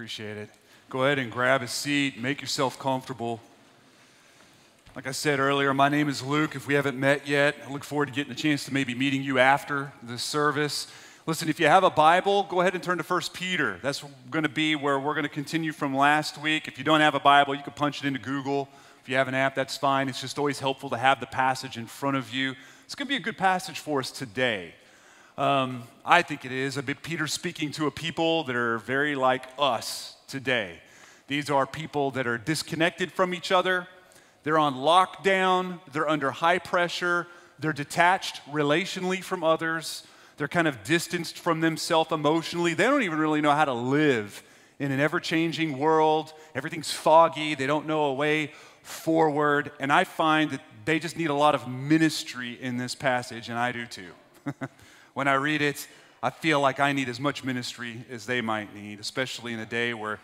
Appreciate it. Go ahead and grab a seat, make yourself comfortable. Like I said earlier, my name is Luke. If we haven't met yet, I look forward to getting a chance to maybe meeting you after the service. Listen, if you have a Bible, go ahead and turn to 1 Peter. That's going to be where we're going to continue from last week. If you don't have a Bible, you can punch it into Google. If you have an app, that's fine. It's just always helpful to have the passage in front of you. It's going to be a good passage for us today. Um, I think it is. A bit Peter speaking to a people that are very like us today. These are people that are disconnected from each other. They're on lockdown. They're under high pressure. They're detached relationally from others. They're kind of distanced from themselves emotionally. They don't even really know how to live in an ever changing world. Everything's foggy. They don't know a way forward. And I find that they just need a lot of ministry in this passage, and I do too. when I read it, I feel like I need as much ministry as they might need, especially in a day where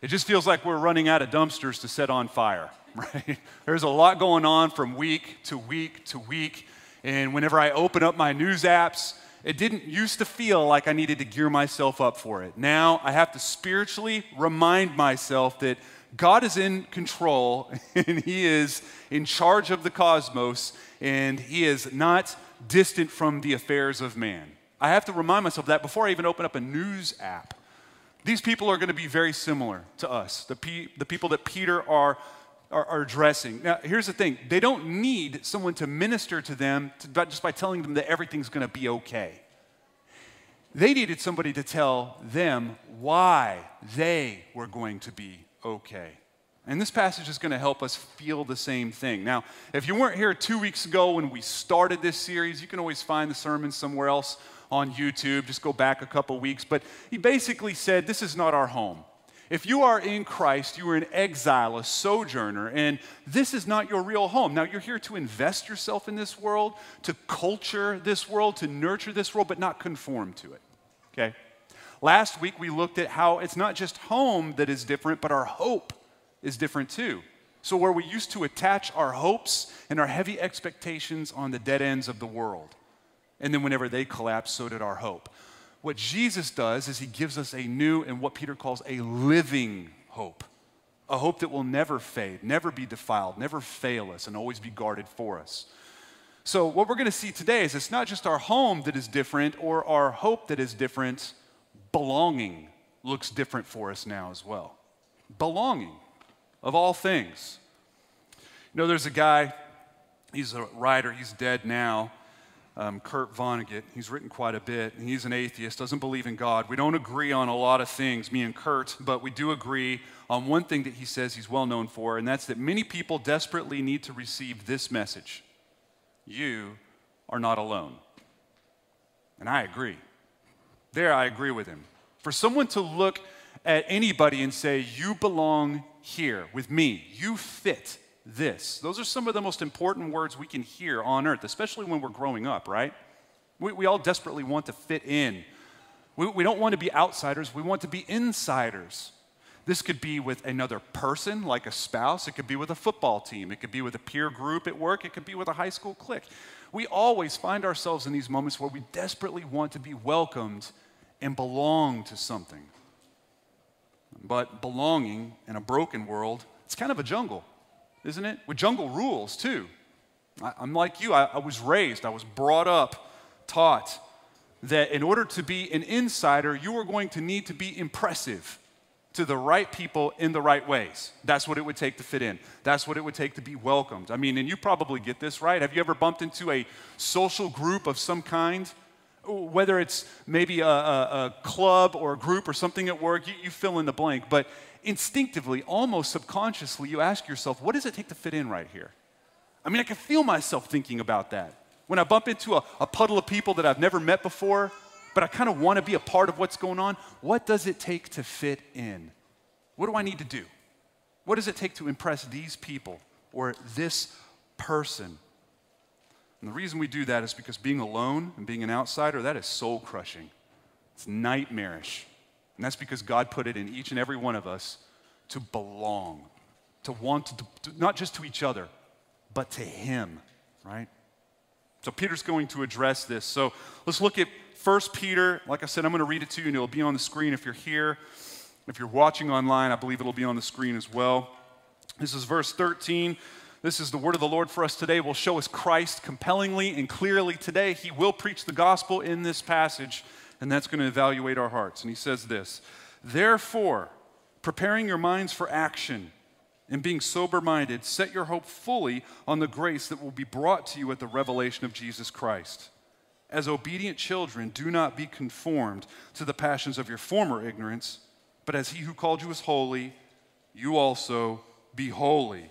it just feels like we're running out of dumpsters to set on fire, right? There's a lot going on from week to week to week. And whenever I open up my news apps, it didn't used to feel like I needed to gear myself up for it. Now I have to spiritually remind myself that God is in control and He is in charge of the cosmos and He is not distant from the affairs of man. I have to remind myself that before I even open up a news app. These people are going to be very similar to us, the, pe- the people that Peter are are, are, addressing. Now, here's the thing they don't need someone to minister to them to, just by telling them that everything's going to be okay. They needed somebody to tell them why they were going to be okay. And this passage is going to help us feel the same thing. Now, if you weren't here two weeks ago when we started this series, you can always find the sermon somewhere else on YouTube. Just go back a couple weeks. But he basically said, This is not our home. If you are in Christ, you are an exile, a sojourner, and this is not your real home. Now, you're here to invest yourself in this world, to culture this world, to nurture this world, but not conform to it. Okay? Last week, we looked at how it's not just home that is different, but our hope is different too. So, where we used to attach our hopes and our heavy expectations on the dead ends of the world, and then whenever they collapse, so did our hope. What Jesus does is he gives us a new and what Peter calls a living hope. A hope that will never fade, never be defiled, never fail us, and always be guarded for us. So, what we're going to see today is it's not just our home that is different or our hope that is different, belonging looks different for us now as well. Belonging, of all things. You know, there's a guy, he's a writer, he's dead now um, Kurt Vonnegut. He's written quite a bit. He's an atheist, doesn't believe in God. We don't agree on a lot of things, me and Kurt, but we do agree on one thing that he says he's well known for, and that's that many people desperately need to receive this message You are not alone. And I agree. There, I agree with him. For someone to look at anybody and say, You belong here with me, you fit this. Those are some of the most important words we can hear on earth, especially when we're growing up, right? We, we all desperately want to fit in. We, we don't want to be outsiders, we want to be insiders. This could be with another person, like a spouse. It could be with a football team. It could be with a peer group at work. It could be with a high school clique. We always find ourselves in these moments where we desperately want to be welcomed and belong to something. But belonging in a broken world, it's kind of a jungle isn't it? With jungle rules, too. I, am like you, I, I was raised, I was brought up, taught that in order to be an insider, you are going to need to be impressive to the right people in the right ways. That's what it would take to fit in. That's what it would take to be welcomed. I mean, and you probably get this, right? Have you ever bumped into a social group of some kind? Whether it's maybe a, a, a club or a group or something at work, you, you fill in the blank. But instinctively, almost subconsciously, you ask yourself, what does it take to fit in right here? I mean, I can feel myself thinking about that. When I bump into a, a puddle of people that I've never met before, but I kind of want to be a part of what's going on, what does it take to fit in? What do I need to do? What does it take to impress these people or this person? And the reason we do that is because being alone and being an outsider, that is soul crushing. It's nightmarish. And that's because God put it in each and every one of us to belong, to want to, to, not just to each other, but to Him, right? So Peter's going to address this. So let's look at 1 Peter. Like I said, I'm going to read it to you and it'll be on the screen if you're here. If you're watching online, I believe it'll be on the screen as well. This is verse 13. This is the word of the Lord for us today. Will show us Christ compellingly and clearly today. He will preach the gospel in this passage, and that's going to evaluate our hearts. And he says this Therefore, preparing your minds for action and being sober minded, set your hope fully on the grace that will be brought to you at the revelation of Jesus Christ. As obedient children, do not be conformed to the passions of your former ignorance, but as he who called you is holy, you also be holy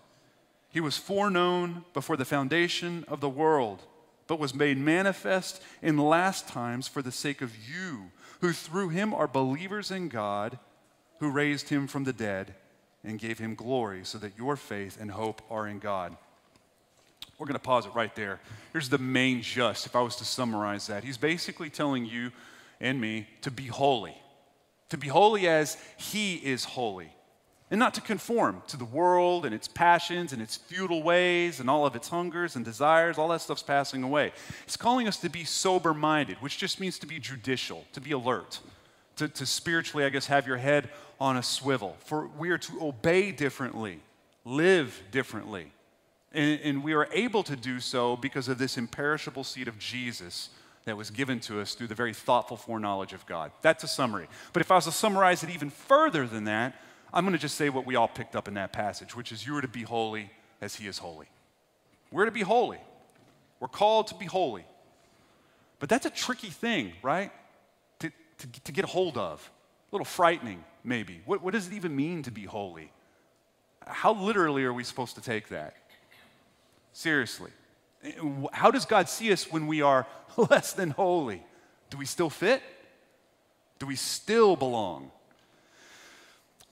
He was foreknown before the foundation of the world, but was made manifest in last times for the sake of you, who through him are believers in God, who raised him from the dead and gave him glory, so that your faith and hope are in God. We're going to pause it right there. Here's the main just, if I was to summarize that. He's basically telling you and me to be holy, to be holy as he is holy and not to conform to the world and its passions and its futile ways and all of its hungers and desires. All that stuff's passing away. He's calling us to be sober minded, which just means to be judicial, to be alert, to, to spiritually, I guess, have your head on a swivel. For we are to obey differently, live differently. And, and we are able to do so because of this imperishable seed of Jesus that was given to us through the very thoughtful foreknowledge of God. That's a summary. But if I was to summarize it even further than that, I'm going to just say what we all picked up in that passage, which is you are to be holy as he is holy. We're to be holy. We're called to be holy. But that's a tricky thing, right? To, to, to get hold of. A little frightening, maybe. What, what does it even mean to be holy? How literally are we supposed to take that? Seriously. How does God see us when we are less than holy? Do we still fit? Do we still belong?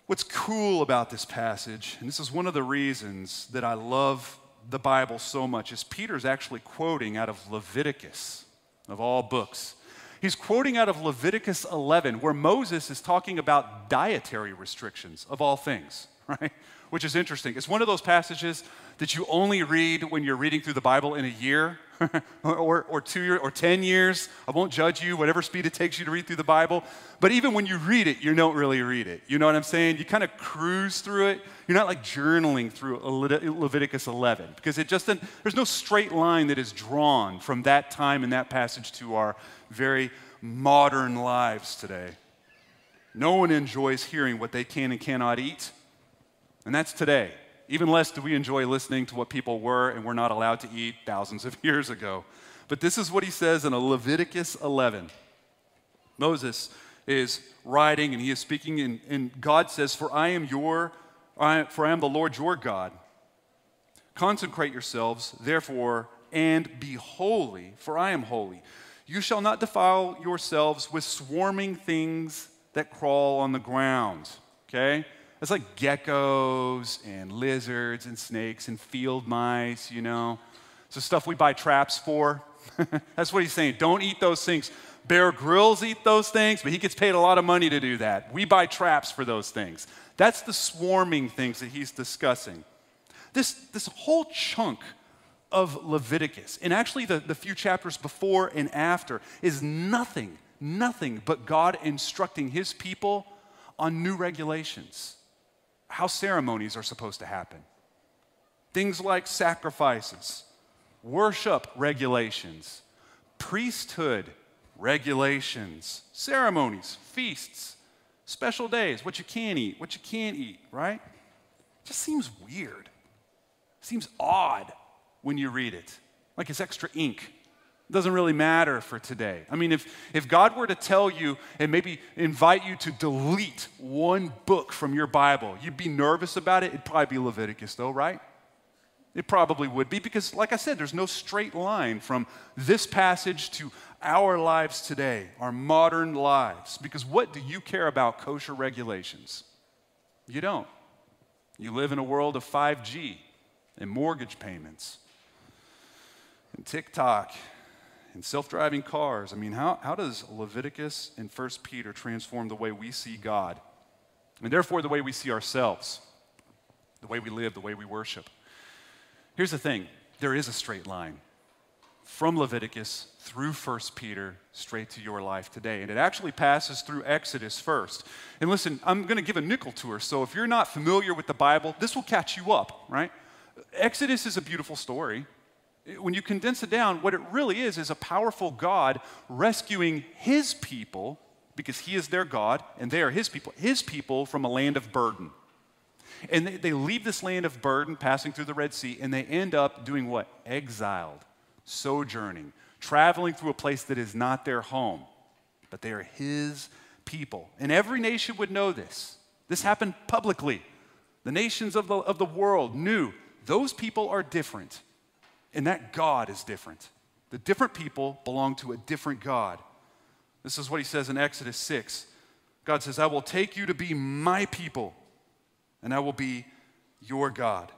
What's cool about this passage, and this is one of the reasons that I love the Bible so much, is Peter's actually quoting out of Leviticus, of all books. He's quoting out of Leviticus 11, where Moses is talking about dietary restrictions of all things, right? Which is interesting. It's one of those passages that you only read when you're reading through the Bible in a year or, or two years or 10 years. I won't judge you, whatever speed it takes you to read through the Bible. But even when you read it, you don't really read it. You know what I'm saying? You kind of cruise through it. You're not like journaling through Leviticus 11 because it just, there's no straight line that is drawn from that time and that passage to our very modern lives today. No one enjoys hearing what they can and cannot eat, and that's today. Even less do we enjoy listening to what people were and were not allowed to eat thousands of years ago. But this is what he says in Leviticus 11. Moses is writing and he is speaking, and, and God says, For I am your, I, for I am the Lord your God. Consecrate yourselves, therefore, and be holy, for I am holy. You shall not defile yourselves with swarming things that crawl on the ground. Okay? It's like geckos and lizards and snakes and field mice, you know. So stuff we buy traps for. That's what he's saying. Don't eat those things. Bear Grylls eat those things, but he gets paid a lot of money to do that. We buy traps for those things. That's the swarming things that he's discussing. This, this whole chunk of Leviticus, and actually the, the few chapters before and after, is nothing, nothing but God instructing his people on new regulations how ceremonies are supposed to happen. Things like sacrifices, worship regulations, priesthood regulations, ceremonies, feasts, special days, what you can eat, what you can't eat, right? It just seems weird. Seems odd when you read it, like it's extra ink doesn't really matter for today. I mean, if, if God were to tell you and maybe invite you to delete one book from your Bible, you'd be nervous about it. It'd probably be Leviticus, though, right? It probably would be because, like I said, there's no straight line from this passage to our lives today, our modern lives. Because what do you care about kosher regulations? You don't. You live in a world of 5G and mortgage payments and TikTok and self driving cars. I mean, how, how does Leviticus and 1 Peter transform the way we see God and therefore the way we see ourselves, the way we live, the way we worship? Here's the thing there is a straight line from Leviticus through 1 Peter straight to your life today. And it actually passes through Exodus first. And listen, I'm going to give a nickel tour. So if you're not familiar with the Bible, this will catch you up, right? Exodus is a beautiful story. When you condense it down, what it really is is a powerful God rescuing his people because he is their God and they are his people, his people from a land of burden. And they, they leave this land of burden, passing through the Red Sea, and they end up doing what? Exiled, sojourning, traveling through a place that is not their home, but they are his people. And every nation would know this. This happened publicly. The nations of the, of the world knew those people are different, and that God is different. The different people belong to a different God. This is what he says in Exodus 6. God says, I will take you to be my people, and I will be your God.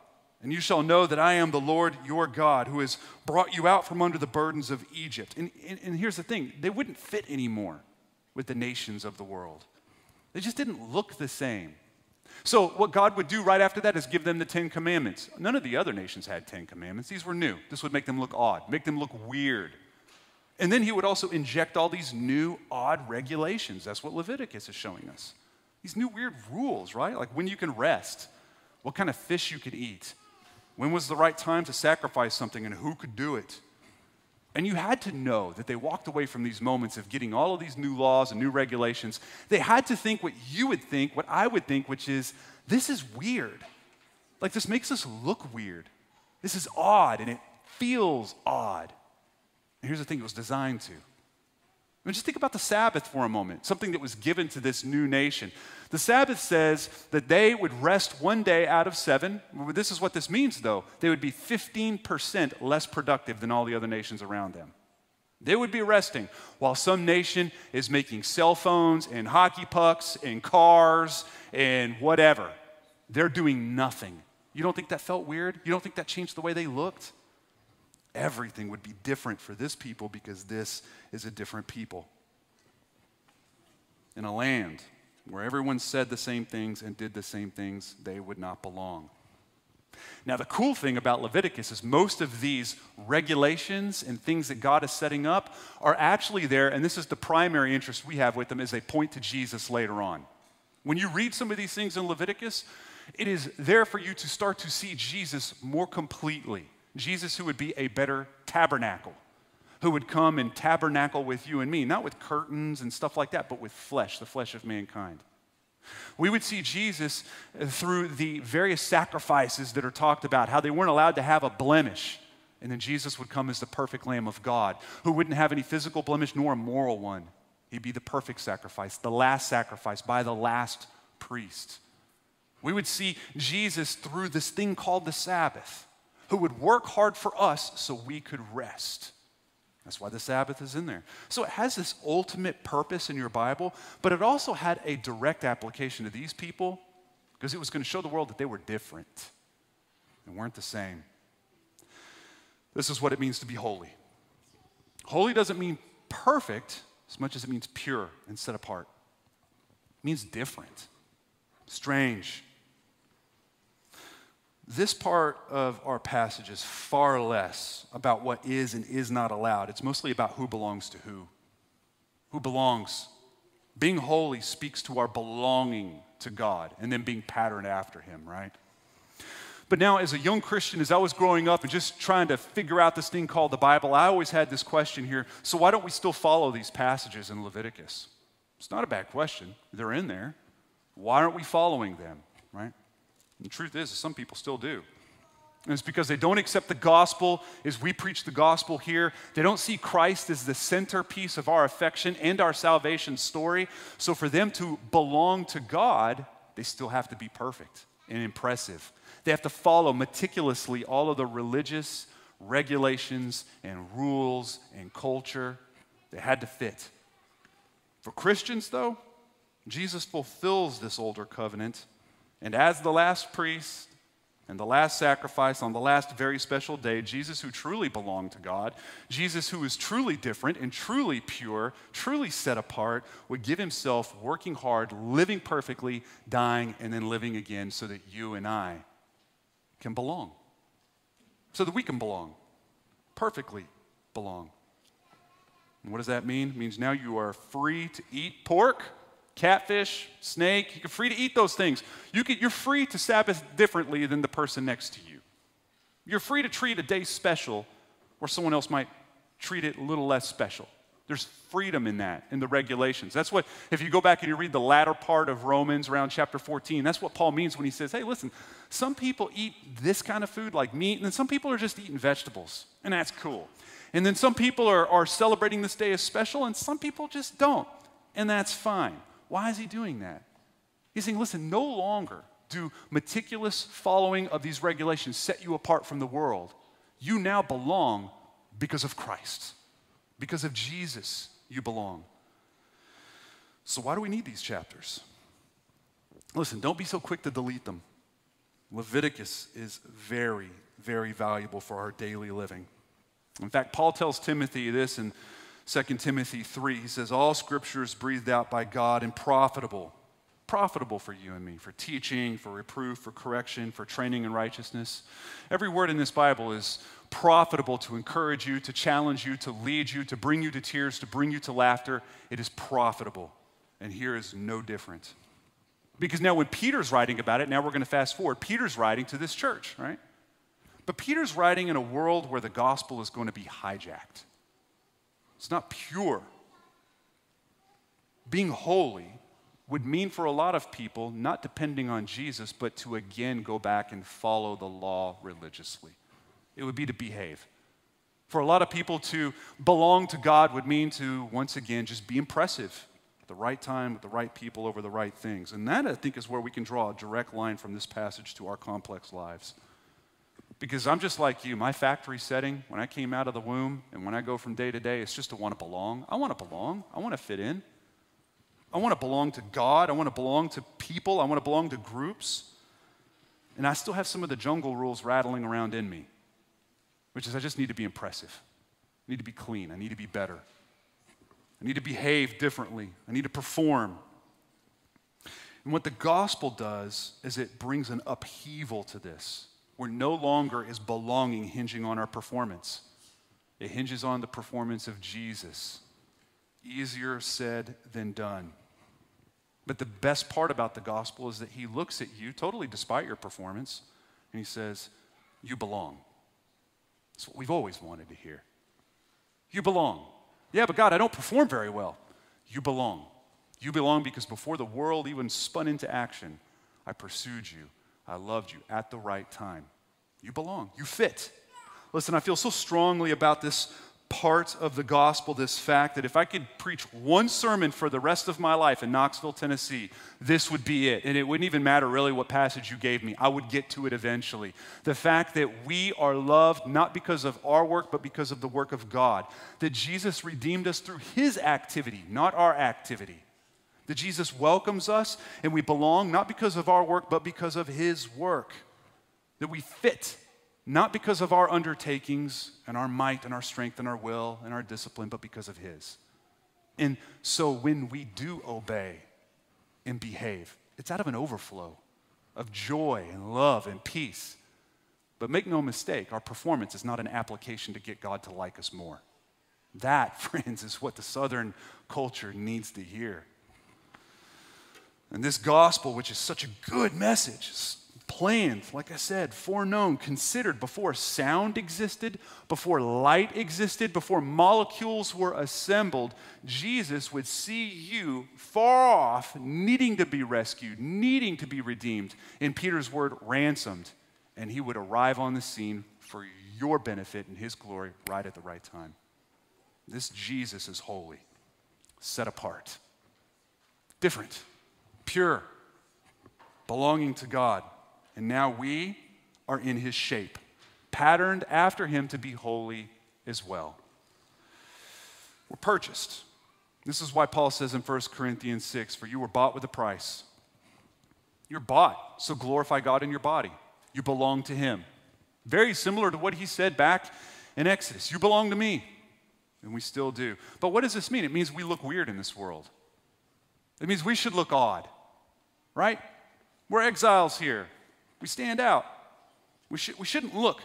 And you shall know that I am the Lord your God who has brought you out from under the burdens of Egypt. And, and, and, here's the thing they wouldn't fit anymore with the nations of the world, they just didn't look the same. So, what God would do right after that is give them the Ten Commandments. None of the other nations had Ten Commandments, these were new. This would make them look odd, make them look weird. And then he would also inject all these new, odd regulations. That's what Leviticus is showing us. These new, weird rules, right? Like when you can rest, what kind of fish you could eat, when was the right time to sacrifice something, and who could do it. And you had to know that they walked away from these moments of getting all of these new laws and new regulations. They had to think what you would think, what I would think, which is this is weird. Like, this makes us look weird. This is odd, and it feels odd. And here's the thing it was designed to. I mean, just think about the Sabbath for a moment, something that was given to this new nation. The Sabbath says that they would rest one day out of seven. This is what this means, though. They would be 15% less productive than all the other nations around them. They would be resting while some nation is making cell phones and hockey pucks and cars and whatever. They're doing nothing. You don't think that felt weird? You don't think that changed the way they looked? Everything would be different for this people because this is a different people. In a land where everyone said the same things and did the same things, they would not belong. Now, the cool thing about Leviticus is most of these regulations and things that God is setting up are actually there, and this is the primary interest we have with them, is they point to Jesus later on. When you read some of these things in Leviticus, it is there for you to start to see Jesus more completely. Jesus, who would be a better tabernacle, who would come and tabernacle with you and me, not with curtains and stuff like that, but with flesh, the flesh of mankind. We would see Jesus uh, through the various sacrifices that are talked about, how they weren't allowed to have a blemish. And then Jesus would come as the perfect Lamb of God, who wouldn't have any physical blemish nor a moral one. He'd be the perfect sacrifice, the last sacrifice by the last priest. We would see Jesus through this thing called the Sabbath who would work hard for us so we could rest. That's why the Sabbath is in there. So it has this ultimate purpose in your Bible, but it also had a direct application to these people because it was going to show the world that they were different and weren't the same. This is what it means to be holy. Holy doesn't mean perfect as much as it means pure and set apart. It means different, strange, this part of our passage is far less about what is and is not allowed. It's mostly about who belongs to who. Who belongs. Being holy speaks to our belonging to God and then being patterned after Him, right? But now, as a young Christian, as I was growing up and just trying to figure out this thing called the Bible, I always had this question here so, why don't we still follow these passages in Leviticus? It's not a bad question. They're in there. Why aren't we following them, right? The truth is, some people still do. And it's because they don't accept the gospel as we preach the gospel here. They don't see Christ as the centerpiece of our affection and our salvation story. So for them to belong to God, they still have to be perfect and impressive. They have to follow meticulously all of the religious regulations and rules and culture. They had to fit. For Christians, though, Jesus fulfills this older covenant And as the last priest and the last sacrifice on the last very special day, Jesus, who truly belonged to God, Jesus, who is truly different and truly pure, truly set apart, would give himself working hard, living perfectly, dying, and then living again so that you and I can belong. So that we can belong, perfectly belong. And what does that mean? It means now you are free to eat pork catfish, snake, you're free to eat those things. You can, you're free to Sabbath differently than the person next to you. You're free to treat a day special where someone else might treat it a little less special. There's freedom in that, in the regulations. That's what, if you go back and you read the latter part of Romans around chapter 14, that's what Paul means when he says, hey, listen, some people eat this kind of food like meat, and then some people are just eating vegetables, and that's cool. And then some people are, are celebrating this day as special, and some people just don't, and that's fine. Why is he doing that? He's saying, listen, no longer do meticulous following of these regulations set you apart from the world. You now belong because of Christ, because of Jesus, you belong. So, why do we need these chapters? Listen, don't be so quick to delete them. Leviticus is very, very valuable for our daily living. In fact, Paul tells Timothy this in 2 Timothy 3, he says, All scripture is breathed out by God and profitable. Profitable for you and me, for teaching, for reproof, for correction, for training in righteousness. Every word in this Bible is profitable to encourage you, to challenge you, to lead you, to bring you to tears, to bring you to laughter. It is profitable. And here is no different. Because now, when Peter's writing about it, now we're going to fast forward. Peter's writing to this church, right? But Peter's writing in a world where the gospel is going to be hijacked. It's not pure. Being holy would mean for a lot of people not depending on Jesus, but to again go back and follow the law religiously. It would be to behave. For a lot of people, to belong to God would mean to, once again, just be impressive at the right time, with the right people, over the right things. And that, I think, is where we can draw a direct line from this passage to our complex lives. Because I'm just like you. My factory setting, when I came out of the womb and when I go from day to day, it's just to want to belong. I want to belong. I want to fit in. I want to belong to God. I want to belong to people. I want to belong to groups. And I still have some of the jungle rules rattling around in me, which is I just need to be impressive. I need to be clean. I need to be better. I need to behave differently. I need to perform. And what the gospel does is it brings an upheaval to this where no longer is belonging hinging on our performance. It hinges on the performance of Jesus. Easier said than done. But the best part about the gospel is that he looks at you, totally despite your performance, and he says, You belong. That's what we've always wanted to hear. You belong. Yeah, but God, I don't perform very well. You belong. You belong because before the world even spun into action, I pursued you. I loved you at the right time. You belong, you fit. Listen, I feel so strongly about this part of the gospel, this fact that if I could preach one sermon for the rest of my life in Knoxville, Tennessee, this would be it. And it wouldn't even matter really what passage you gave me, I would get to it eventually. The fact that we are loved not because of our work, but because of the work of God. That Jesus redeemed us through his activity, not our activity. That Jesus welcomes us and we belong not because of our work, but because of His work. That we fit not because of our undertakings and our might and our strength and our will and our discipline, but because of His. And so when we do obey and behave, it's out of an overflow of joy and love and peace. But make no mistake, our performance is not an application to get God to like us more. That, friends, is what the Southern culture needs to hear. And this gospel, which is such a good message, planned, like I said, foreknown, considered before sound existed, before light existed, before molecules were assembled, Jesus would see you far off, needing to be rescued, needing to be redeemed. In Peter's word, ransomed. And he would arrive on the scene for your benefit and his glory right at the right time. This Jesus is holy, set apart, different pure, belonging to God. And now we are in his shape, patterned after him to be holy as well. We're purchased. This is why Paul says in 1 Corinthians 6 For you were bought with a price. You're bought, so glorify God in your body. You belong to Him. Very similar to what He said back in Exodus You belong to me. And we still do. But what does this mean? It means we look weird in this world. It means we should look odd, right? We're exiles here. We stand out. We, sh- we shouldn't look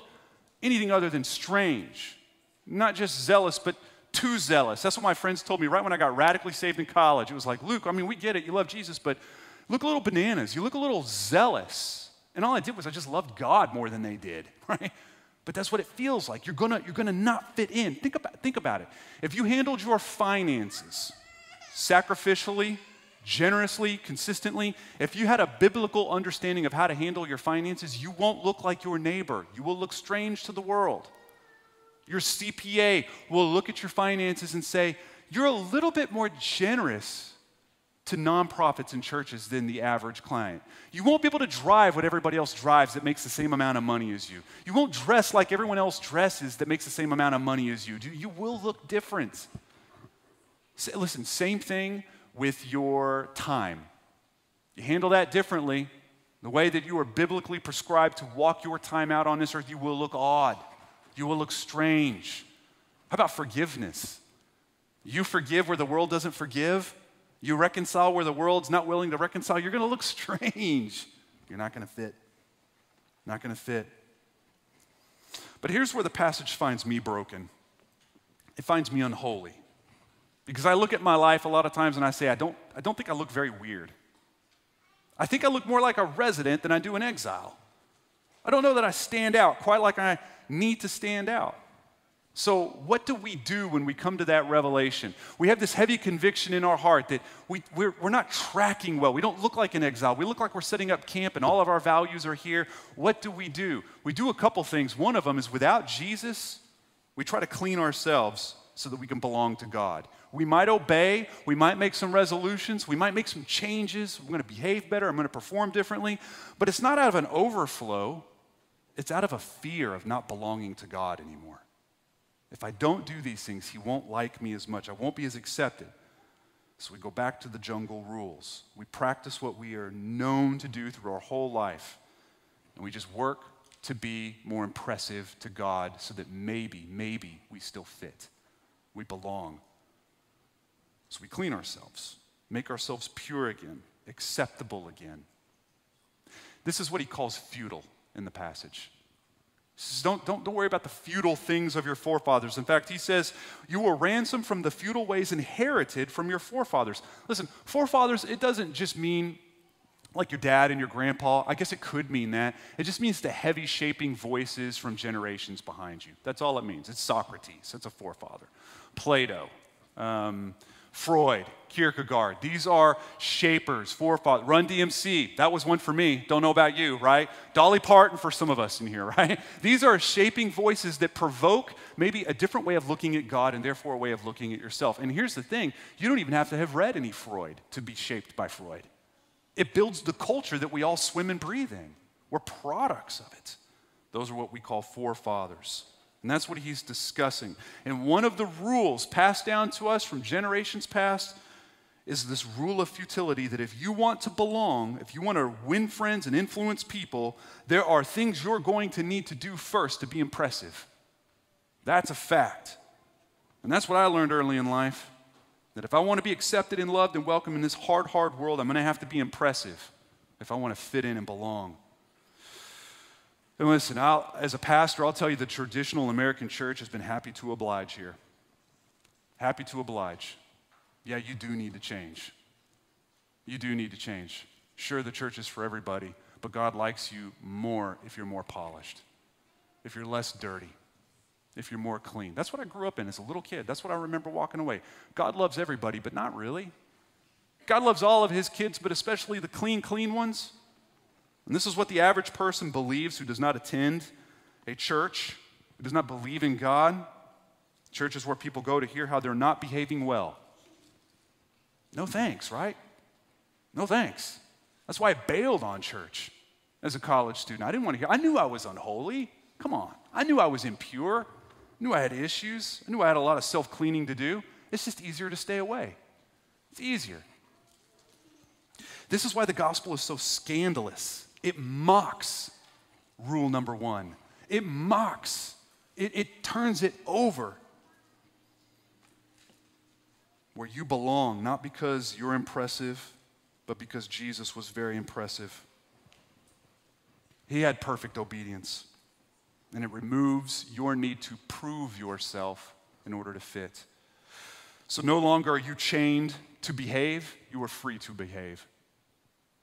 anything other than strange, not just zealous, but too zealous. That's what my friends told me right when I got radically saved in college. It was like, Luke, I mean, we get it. You love Jesus, but look a little bananas. You look a little zealous. And all I did was I just loved God more than they did, right? But that's what it feels like. You're gonna, you're gonna not fit in. Think about, think about it. If you handled your finances sacrificially, generously, consistently, if you had a biblical understanding of how to handle your finances, you won't look like your neighbor. You will look strange to the world. Your CPA will look at your finances and say, You're a little bit more generous to nonprofits and churches than the average client. You won't be able to drive what everybody else drives that makes the same amount of money as you. You won't dress like everyone else dresses that makes the same amount of money as you. You will look different. Listen, same thing with your time. You handle that differently. The way that you are biblically prescribed to walk your time out on this earth, you will look odd. You will look strange. How about forgiveness? You forgive where the world doesn't forgive. You reconcile where the world's not willing to reconcile. You're going to look strange. You're not going to fit. Not going to fit. But here's where the passage finds me broken it finds me unholy. Because I look at my life a lot of times and I say, I don't, I don't think I look very weird. I think I look more like a resident than I do an exile. I don't know that I stand out quite like I need to stand out. So, what do we do when we come to that revelation? We have this heavy conviction in our heart that we, we're, we're not tracking well. We don't look like an exile. We look like we're setting up camp and all of our values are here. What do we do? We do a couple things. One of them is without Jesus, we try to clean ourselves so that we can belong to God. We might obey, we might make some resolutions, we might make some changes. I'm going to behave better, I'm going to perform differently, but it's not out of an overflow, it's out of a fear of not belonging to God anymore. If I don't do these things, He won't like me as much, I won't be as accepted. So we go back to the jungle rules. We practice what we are known to do through our whole life, and we just work to be more impressive to God so that maybe, maybe we still fit. We belong. So we clean ourselves, make ourselves pure again, acceptable again. This is what he calls futile in the passage. He says, don't, don't, don't worry about the futile things of your forefathers. In fact, he says, You were ransomed from the futile ways inherited from your forefathers. Listen, forefathers, it doesn't just mean like your dad and your grandpa. I guess it could mean that. It just means the heavy shaping voices from generations behind you. That's all it means. It's Socrates, it's a forefather. Plato, um, Freud, Kierkegaard. These are shapers, forefathers. Run DMC, that was one for me. Don't know about you, right? Dolly Parton for some of us in here, right? These are shaping voices that provoke maybe a different way of looking at God and therefore a way of looking at yourself. And here's the thing you don't even have to have read any Freud to be shaped by Freud. It builds the culture that we all swim and breathe in. We're products of it. Those are what we call forefathers. And that's what he's discussing. And one of the rules passed down to us from generations past is this rule of futility that if you want to belong, if you want to win friends and influence people, there are things you're going to need to do first to be impressive. That's a fact. And that's what I learned early in life that if I want to be accepted and loved and welcome in this hard, hard world, I'm going to have to be impressive if I want to fit in and belong. And listen, I'll, as a pastor, I'll tell you the traditional American church has been happy to oblige here. Happy to oblige. Yeah, you do need to change. You do need to change. Sure, the church is for everybody, but God likes you more if you're more polished, if you're less dirty, if you're more clean. That's what I grew up in as a little kid. That's what I remember walking away. God loves everybody, but not really. God loves all of his kids, but especially the clean, clean ones. And this is what the average person believes who does not attend a church, who does not believe in God. Church is where people go to hear how they're not behaving well. No thanks, right? No thanks. That's why I bailed on church as a college student. I didn't want to hear. I knew I was unholy. Come on. I knew I was impure. I knew I had issues. I knew I had a lot of self cleaning to do. It's just easier to stay away. It's easier. This is why the gospel is so scandalous. It mocks rule number one, it mocks, it, it turns it over. Where you belong, not because you're impressive, but because Jesus was very impressive. He had perfect obedience, and it removes your need to prove yourself in order to fit. So no longer are you chained to behave, you are free to behave.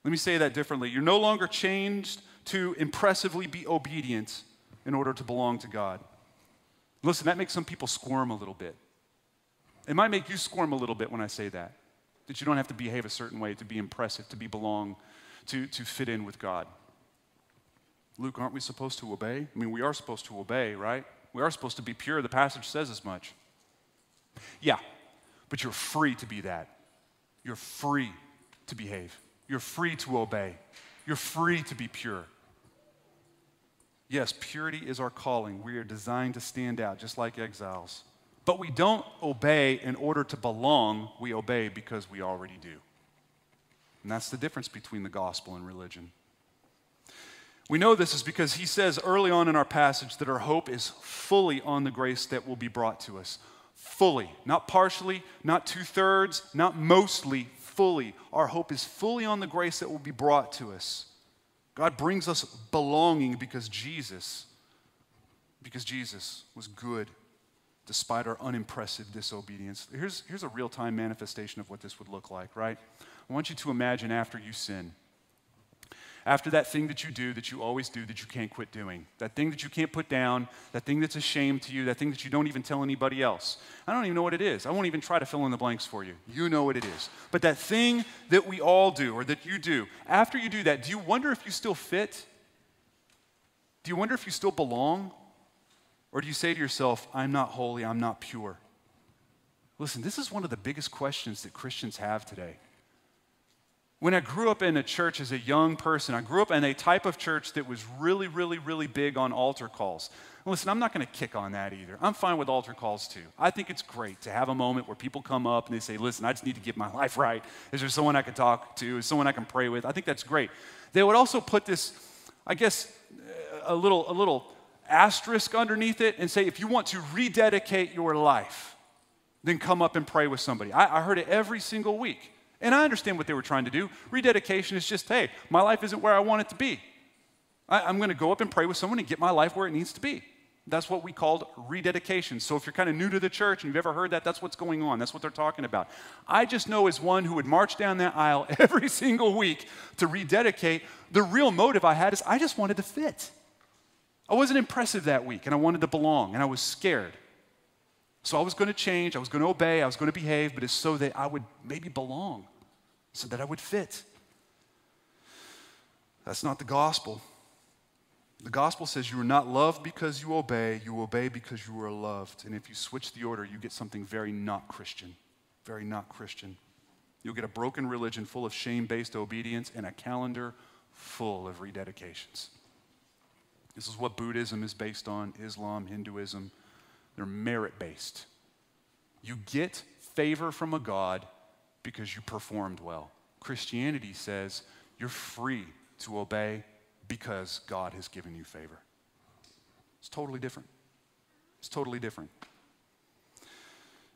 Let me say that differently. You're no longer chained to impressively be obedient in order to belong to God. Listen, that makes some people squirm a little bit. It might make you squirm a little bit when I say that, that you don't have to behave a certain way to be impressive, to be belong, to, to fit in with God. Luke, aren't we supposed to obey? I mean, we are supposed to obey, right? We are supposed to be pure. The passage says as much. Yeah, but you're free to be that. You're free to behave. You're free to obey. You're free to be pure. Yes, purity is our calling. We are designed to stand out, just like exiles. But we don't obey in order to belong, we obey because we already do. And that's the difference between the gospel and religion. We know this is because he says early on in our passage that our hope is fully on the grace that will be brought to us. Fully, not partially, not two thirds, not mostly, fully. Our hope is fully on the grace that will be brought to us. God brings us belonging because Jesus, because Jesus was good despite our unimpressive disobedience. Here's, here's a real time manifestation of what this would look like, right? I want you to imagine after you sin after that thing that you do that you always do that you can't quit doing, that thing that you can't put down, that thing that's a shame to you, that thing that you don't even tell anybody else. I don't even know what it is. I won't even try to fill in the blanks for you. You know what it is. But that thing that we all do or that you do, after you do that, do you wonder if you still fit? Do you wonder if you still belong? Or do you say to yourself, I'm not holy, I'm not pure? Listen, this is one of the biggest questions that Christians have today. When I grew up in a church as a young person, I grew up in a type of church that was really, really, really big on altar calls. listen, I'm not going to kick on that either. I'm fine with altar calls too. I think it's great to have a moment where people come up and they say, Listen, I just need to get my life right. Is there someone I can talk to? Is someone I can pray with? I think that's great. They would also put this, I guess, uh, a little, a little asterisk underneath it and say, If you want to rededicate your life, then come up and pray with somebody. I, I heard it every single week. And I understand what they were trying to do. Rededication is just, hey, my life isn't where I want it to be. I, am going to go up and pray with someone and get my life where it needs to be. That's what we called rededication. So if you're kind of new to the church and you've ever heard that, that's what's going on. That's what they're talking about. I just know as one who would march down that aisle every single week to rededicate, the real motive I had is I just wanted to fit. I wasn't impressive that week and I wanted to belong and I was scared. So I was going to change, I was going to obey, I was going to behave, but it's so that I would maybe belong so that I would fit. That's not the gospel. The gospel says you are not loved because you obey, you obey because you are loved. And if you switch the order, you get something very not Christian. Very not Christian. You'll get a broken religion full of shame based obedience and a calendar full of rededications. This is what Buddhism is based on, Islam, Hinduism. They're merit based. You get favor from a God because you performed well. Christianity says you're free to obey because God has given you favor. It's totally different. It's totally different.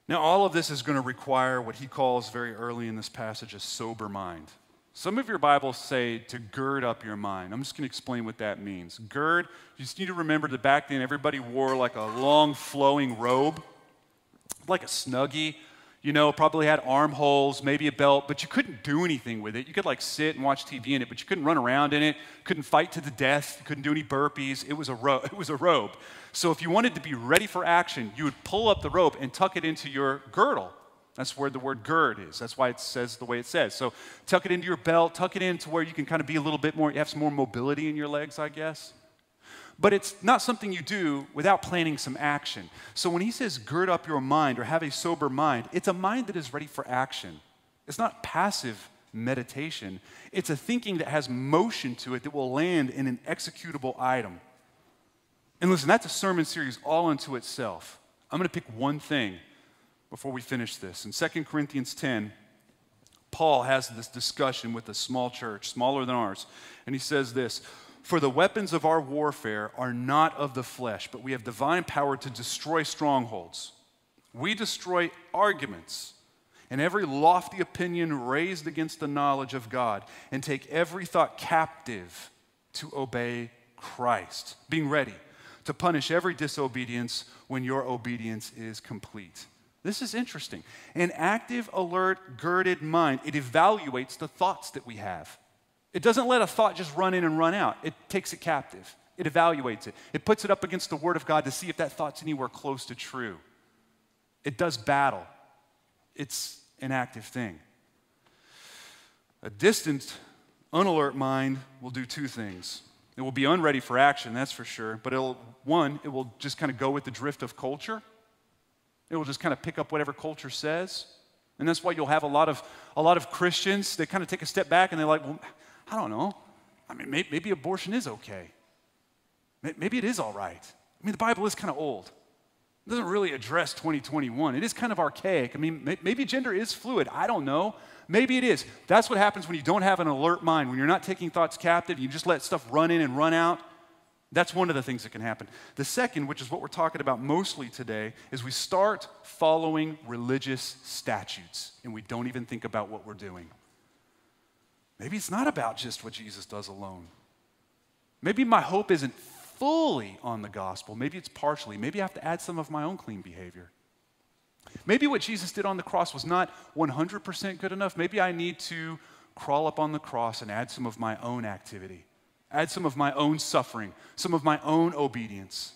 Now, all of this is going to require what he calls very early in this passage a sober mind. Some of your Bibles say to gird up your mind. I'm just going to explain what that means. Gird, you just need to remember that back then everybody wore like a long flowing robe, like a snuggie you know, probably had armholes, maybe a belt, but you couldn't do anything with it. You could like sit and watch TV in it, but you couldn't run around in it, couldn't fight to the death, couldn't do any burpees. It was a robe. It was a robe. So if you wanted to be ready for action, you would pull up the rope and tuck it into your girdle. That's where the word gird is. That's why it says the way it says. So tuck it into your belt, tuck it into where you can kind of be a little bit more, you have some more mobility in your legs, I guess. But it's not something you do without planning some action. So when he says gird up your mind or have a sober mind, it's a mind that is ready for action. It's not passive meditation, it's a thinking that has motion to it that will land in an executable item. And listen, that's a sermon series all unto itself. I'm going to pick one thing before we finish this. In 2 Corinthians 10, Paul has this discussion with a small church, smaller than ours, and he says this For the weapons of our warfare are not of the flesh, but we have divine power to destroy strongholds. We destroy arguments and every lofty opinion raised against the knowledge of God, and take every thought captive to obey Christ, being ready to punish every disobedience when your obedience is complete. This is interesting. An active, alert, girded mind, it evaluates the thoughts that we have. It doesn't let a thought just run in and run out, it takes it captive. It evaluates it. It puts it up against the Word of God to see if that thought's anywhere close to true. It does battle. It's an active thing. A distant, unalert mind will do two things. It will be unready for action, that's for sure, but it'll, one, it will just kind of go with the drift of culture. It will just kind of pick up whatever culture says. And that's why you'll have a lot of, a lot of Christians, they kind of take a step back and they're like, well, I don't know. I mean, maybe, maybe abortion is okay. Maybe it is all right. I mean, the Bible is kind of old. It doesn't really address 2021. It is kind of archaic. I mean, maybe gender is fluid. I don't know. Maybe it is. That's what happens when you don't have an alert mind, when you're not taking thoughts captive, you just let stuff run in and run out. That's one of the things that can happen. The second, which is what we're talking about mostly today, is we start following religious statutes and we don't even think about what we're doing. Maybe it's not about just what Jesus does alone. Maybe my hope isn't fully on the gospel. Maybe it's partially. Maybe I have to add some of my own clean behavior. Maybe what Jesus did on the cross was not 100% good enough. Maybe I need to crawl up on the cross and add some of my own activity add some of my own suffering, some of my own obedience.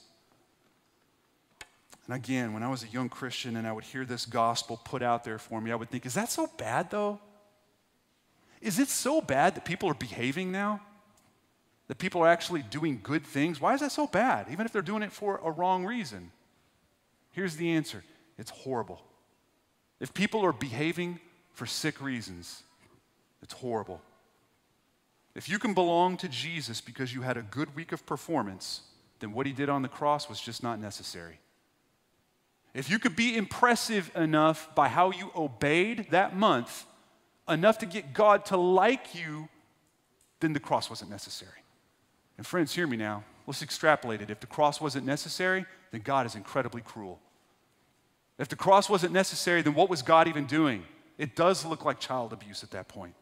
And again, when I was a young Christian and I would hear this gospel put out there for me, I would think, is that so bad though? Is it so bad that people are behaving now? That people are actually doing good things? Why is that so bad, even if they're doing it for a wrong reason? Here's the answer it's horrible. If people are behaving for sick reasons, it's horrible. If you can belong to Jesus because you had a good week of performance, then what he did on the cross was just not necessary. If you could be impressive enough by how you obeyed that month, enough to get God to like you, then the cross wasn't necessary. And friends, hear me now. Let's extrapolate it. If the cross wasn't necessary, then God is incredibly cruel. If the cross wasn't necessary, then what was God even doing? It does look like child abuse at that point.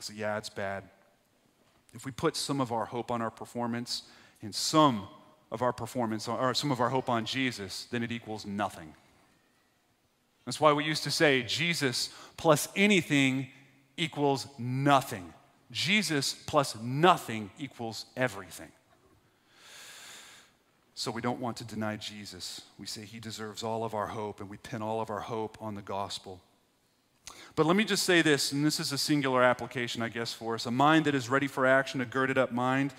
So, yeah, it's bad. If we put some of our hope on our performance and some of our performance, or some of our hope on Jesus, then it equals nothing. That's why we used to say Jesus plus anything equals nothing. Jesus plus nothing equals everything. So we don't want to deny Jesus. We say he deserves all of our hope, and we pin all of our hope on the gospel. But let me just say this, and this is a singular application, I guess, for us. A mind that is ready for action, a girded up mind,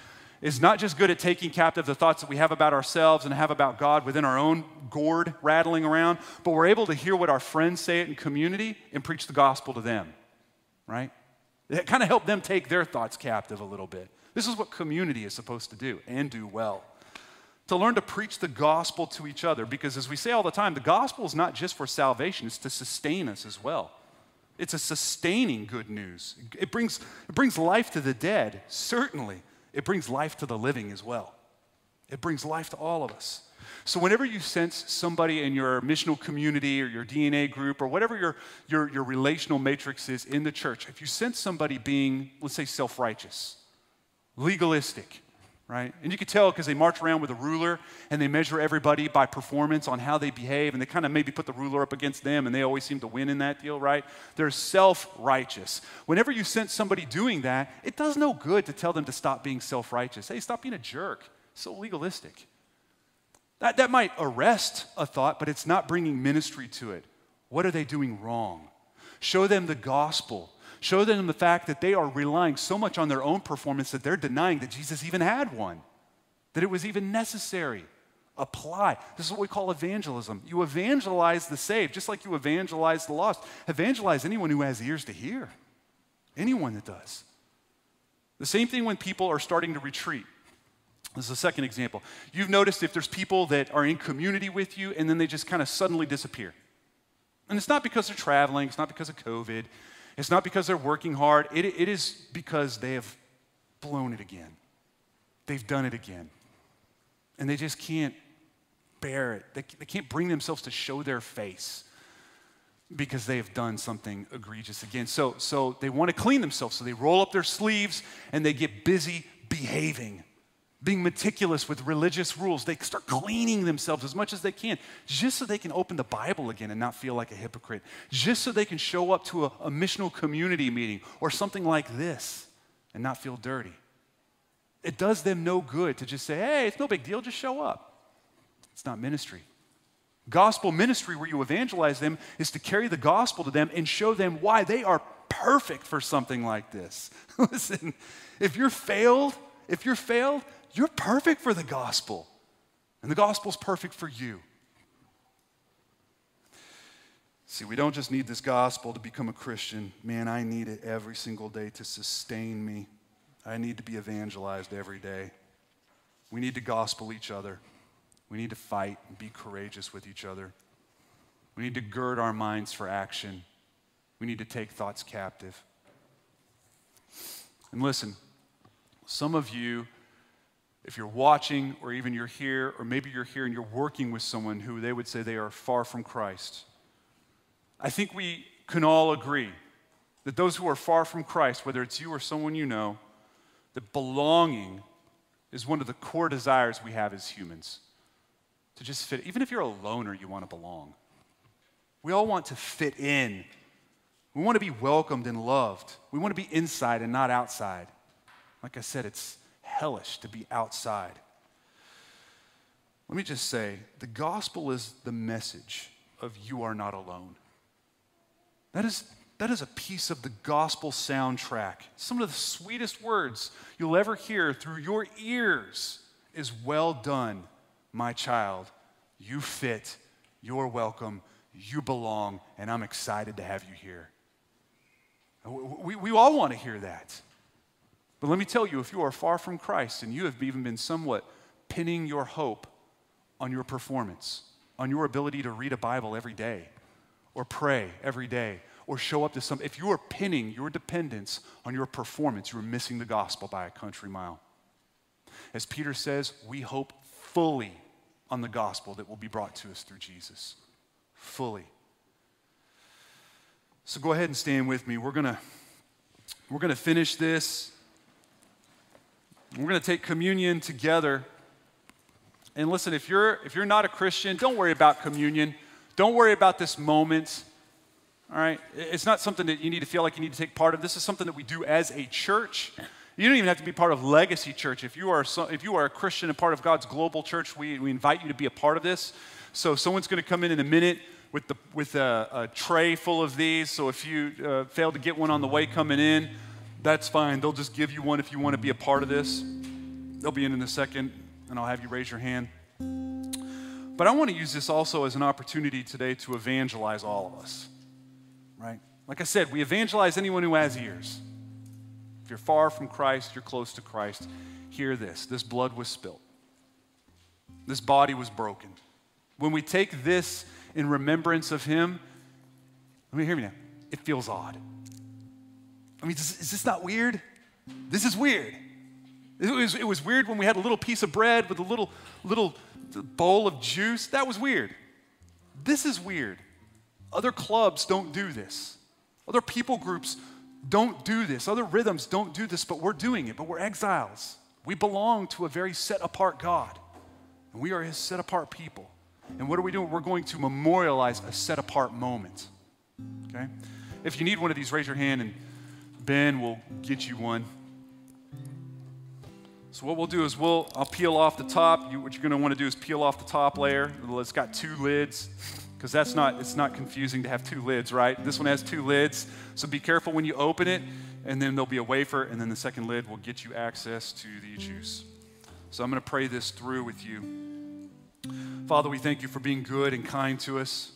is not just good at taking captive the thoughts that we have about ourselves and have about God within our own gourd rattling around, but we're able to hear what our friends say it in community and preach the gospel to them, right? It kind of help them take their thoughts captive a little bit. This is what community is supposed to do and do well. To learn to preach the gospel to each other, because as we say all the time, the gospel is not just for salvation, it's to sustain us as well. It's a sustaining good news. It brings, it brings life to the dead, certainly. It brings life to the living as well. It brings life to all of us. So, whenever you sense somebody in your missional community or your DNA group or whatever your, your, your relational matrix is in the church, if you sense somebody being, let's say, self righteous, legalistic, right? And you can tell because they march around with a ruler and they measure everybody by performance on how they behave, and they kind of maybe put the ruler up against them, and they always seem to win in that deal, right? They're self righteous. Whenever you sense somebody doing that, it does no good to tell them to stop being self righteous. Hey, stop being a jerk. So legalistic. That, that might arrest a thought, but it's not bringing ministry to it. What are they doing wrong? Show them the gospel Show them the fact that they are relying so much on their own performance that they're denying that Jesus even had one, that it was even necessary. Apply. This is what we call evangelism. You evangelize the saved, just like you evangelize the lost. Evangelize anyone who has ears to hear, anyone that does. The same thing when people are starting to retreat. This is a second example. You've noticed if there's people that are in community with you and then they just kind of suddenly disappear. And it's not because they're traveling, it's not because of COVID, it's not because they're working hard. It, it is because they have blown it again. They've done it again. And they just can't bear it. They, they can't bring themselves to show their face because they have done something egregious again. So, so they want to clean themselves. So they roll up their sleeves and they get busy behaving, being meticulous with religious rules. They start cleaning themselves as much as they can just so they can open the Bible again and not feel like a hypocrite, just so they can show up to a, a missional community meeting or something like this and not feel dirty. It does them no good to just say, hey, it's no big deal, just show up. It's not ministry. Gospel ministry, where you evangelize them, is to carry the gospel to them and show them why they are perfect for something like this. Listen, if you're failed, if you're failed, you're perfect for the gospel. And the gospel's perfect for you. See, we don't just need this gospel to become a Christian. Man, I need it every single day to sustain me. I need to be evangelized every day. We need to gospel each other. We need to fight and be courageous with each other. We need to gird our minds for action. We need to take thoughts captive. And listen, some of you, if you're watching or even you're here, or maybe you're here and you're working with someone who they would say they are far from Christ, I think we can all agree that those who are far from Christ, whether it's you or someone you know, that belonging is one of the core desires we have as humans to just fit. Even if you're a loner, you want to belong. We all want to fit in. We want to be welcomed and loved. We want to be inside and not outside. Like I said, it's hellish to be outside. Let me just say the gospel is the message of you are not alone. That is, that is a piece of the gospel soundtrack. Some of the sweetest words you'll ever hear through your ears is well done, my child. You fit, you're welcome, you belong, and I'm excited to have you here. We, we all want to hear that. But let me tell you, if you are far from Christ and you have even been somewhat pinning your hope on your performance, on your ability to read a Bible every day, or pray every day, or show up to some, if you are pinning your dependence on your performance, you are missing the gospel by a country mile. As Peter says, we hope fully on the gospel that will be brought to us through Jesus. Fully. So go ahead and stand with me. We're going to we're going to finish this. We're going to take communion together. And listen, if you're if you're not a Christian, don't worry about communion. Don't worry about this moment. All right? It's not something that you need to feel like you need to take part of. This is something that we do as a church. You don't even have to be part of Legacy Church. If you are, so, if you are a Christian and part of God's global church, we, we invite you to be a part of this. So someone's going to come in in a minute with, the, with a, a tray full of these. So if you uh, fail to get one on the way coming in, that's fine. They'll just give you one if you want to be a part of this. They'll be in in a second, and I'll have you raise your hand. But I want to use this also as an opportunity today to evangelize all of us, right? Like I said, we evangelize anyone who has ears. If you're far from Christ, you're close to Christ. Hear this this blood was spilt, this body was broken. When we take this in remembrance of Him, let me hear me now, it feels odd. I mean, is, this not weird? This is weird. It was, it was weird when we had a little piece of bread with a little, little bowl of juice. That was weird. This is weird. Other clubs don't do this. Other people groups don't do this. Other rhythms don't do this, but we're doing it. But we're exiles. We belong to a very set apart God, and we are His set apart people. And what are we doing? We're going to memorialize a set apart moment. Okay? If you need one of these, raise your hand, and Ben will get you one. So what we'll do is we'll I'll peel off the top. You, what you're going to want to do is peel off the top layer. It's got two lids because that's not it's not confusing to have two lids, right? This one has two lids, so be careful when you open it, and then there'll be a wafer, and then the second lid will get you access to the juice. So I'm going to pray this through with you. Father, we thank you for being good and kind to us.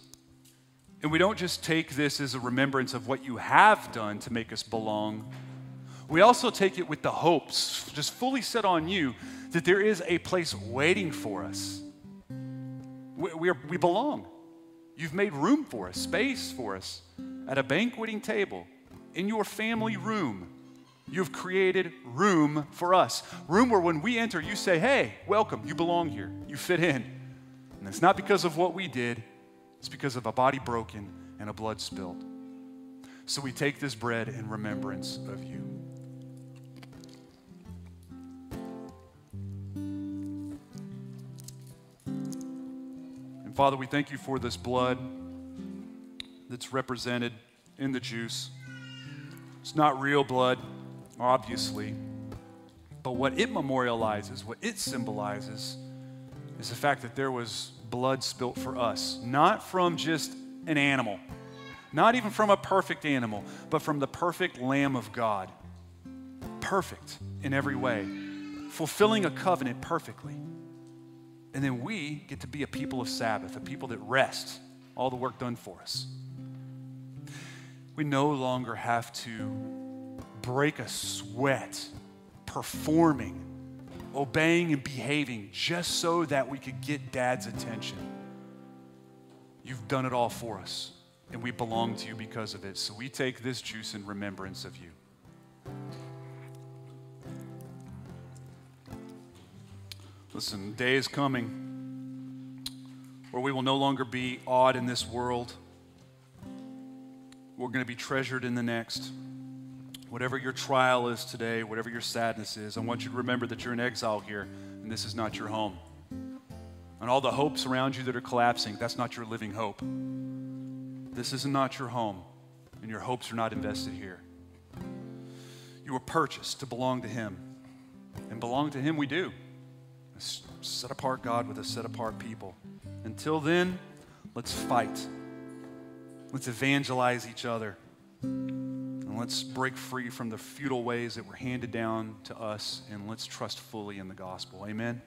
And we don't just take this as a remembrance of what you have done to make us belong. We also take it with the hopes, just fully set on you, that there is a place waiting for us. We, we, are, we belong. You've made room for us, space for us at a banqueting table in your family room. You've created room for us. Room where when we enter, you say, Hey, welcome, you belong here, you fit in. And it's not because of what we did, it's because of a body broken and a blood spilled. So we take this bread in remembrance of you. And Father, we thank you for this blood that's represented in the juice. It's not real blood, obviously, but what it memorializes, what it symbolizes, is the fact that there was blood spilt for us, not from just an animal not even from a perfect animal, but from the perfect Lamb of God. Perfect in every way, fulfilling a covenant perfectly. And then we get to be a people of Sabbath, a people that rest all the work done for us. We no longer have to break a sweat performing, obeying, and behaving just so that we could get dad's attention. You've done it all for us and we belong to you because of it. So we take this juice in remembrance of you. Listen, day is coming where we will no longer be awed in this world. We're going to be treasured in the next. Whatever your trial is today, whatever your sadness is, I want you to remember that you're in exile here and this is not your home. And all the hopes around you that are collapsing, that's not your living hope. This is not your home, and your hopes are not invested here. You were purchased to belong to Him, and belong to Him we do. Set apart God with a set apart people. Until then, let's fight. Let's evangelize each other. And let's break free from the futile ways that were handed down to us, and let's trust fully in the gospel. Amen.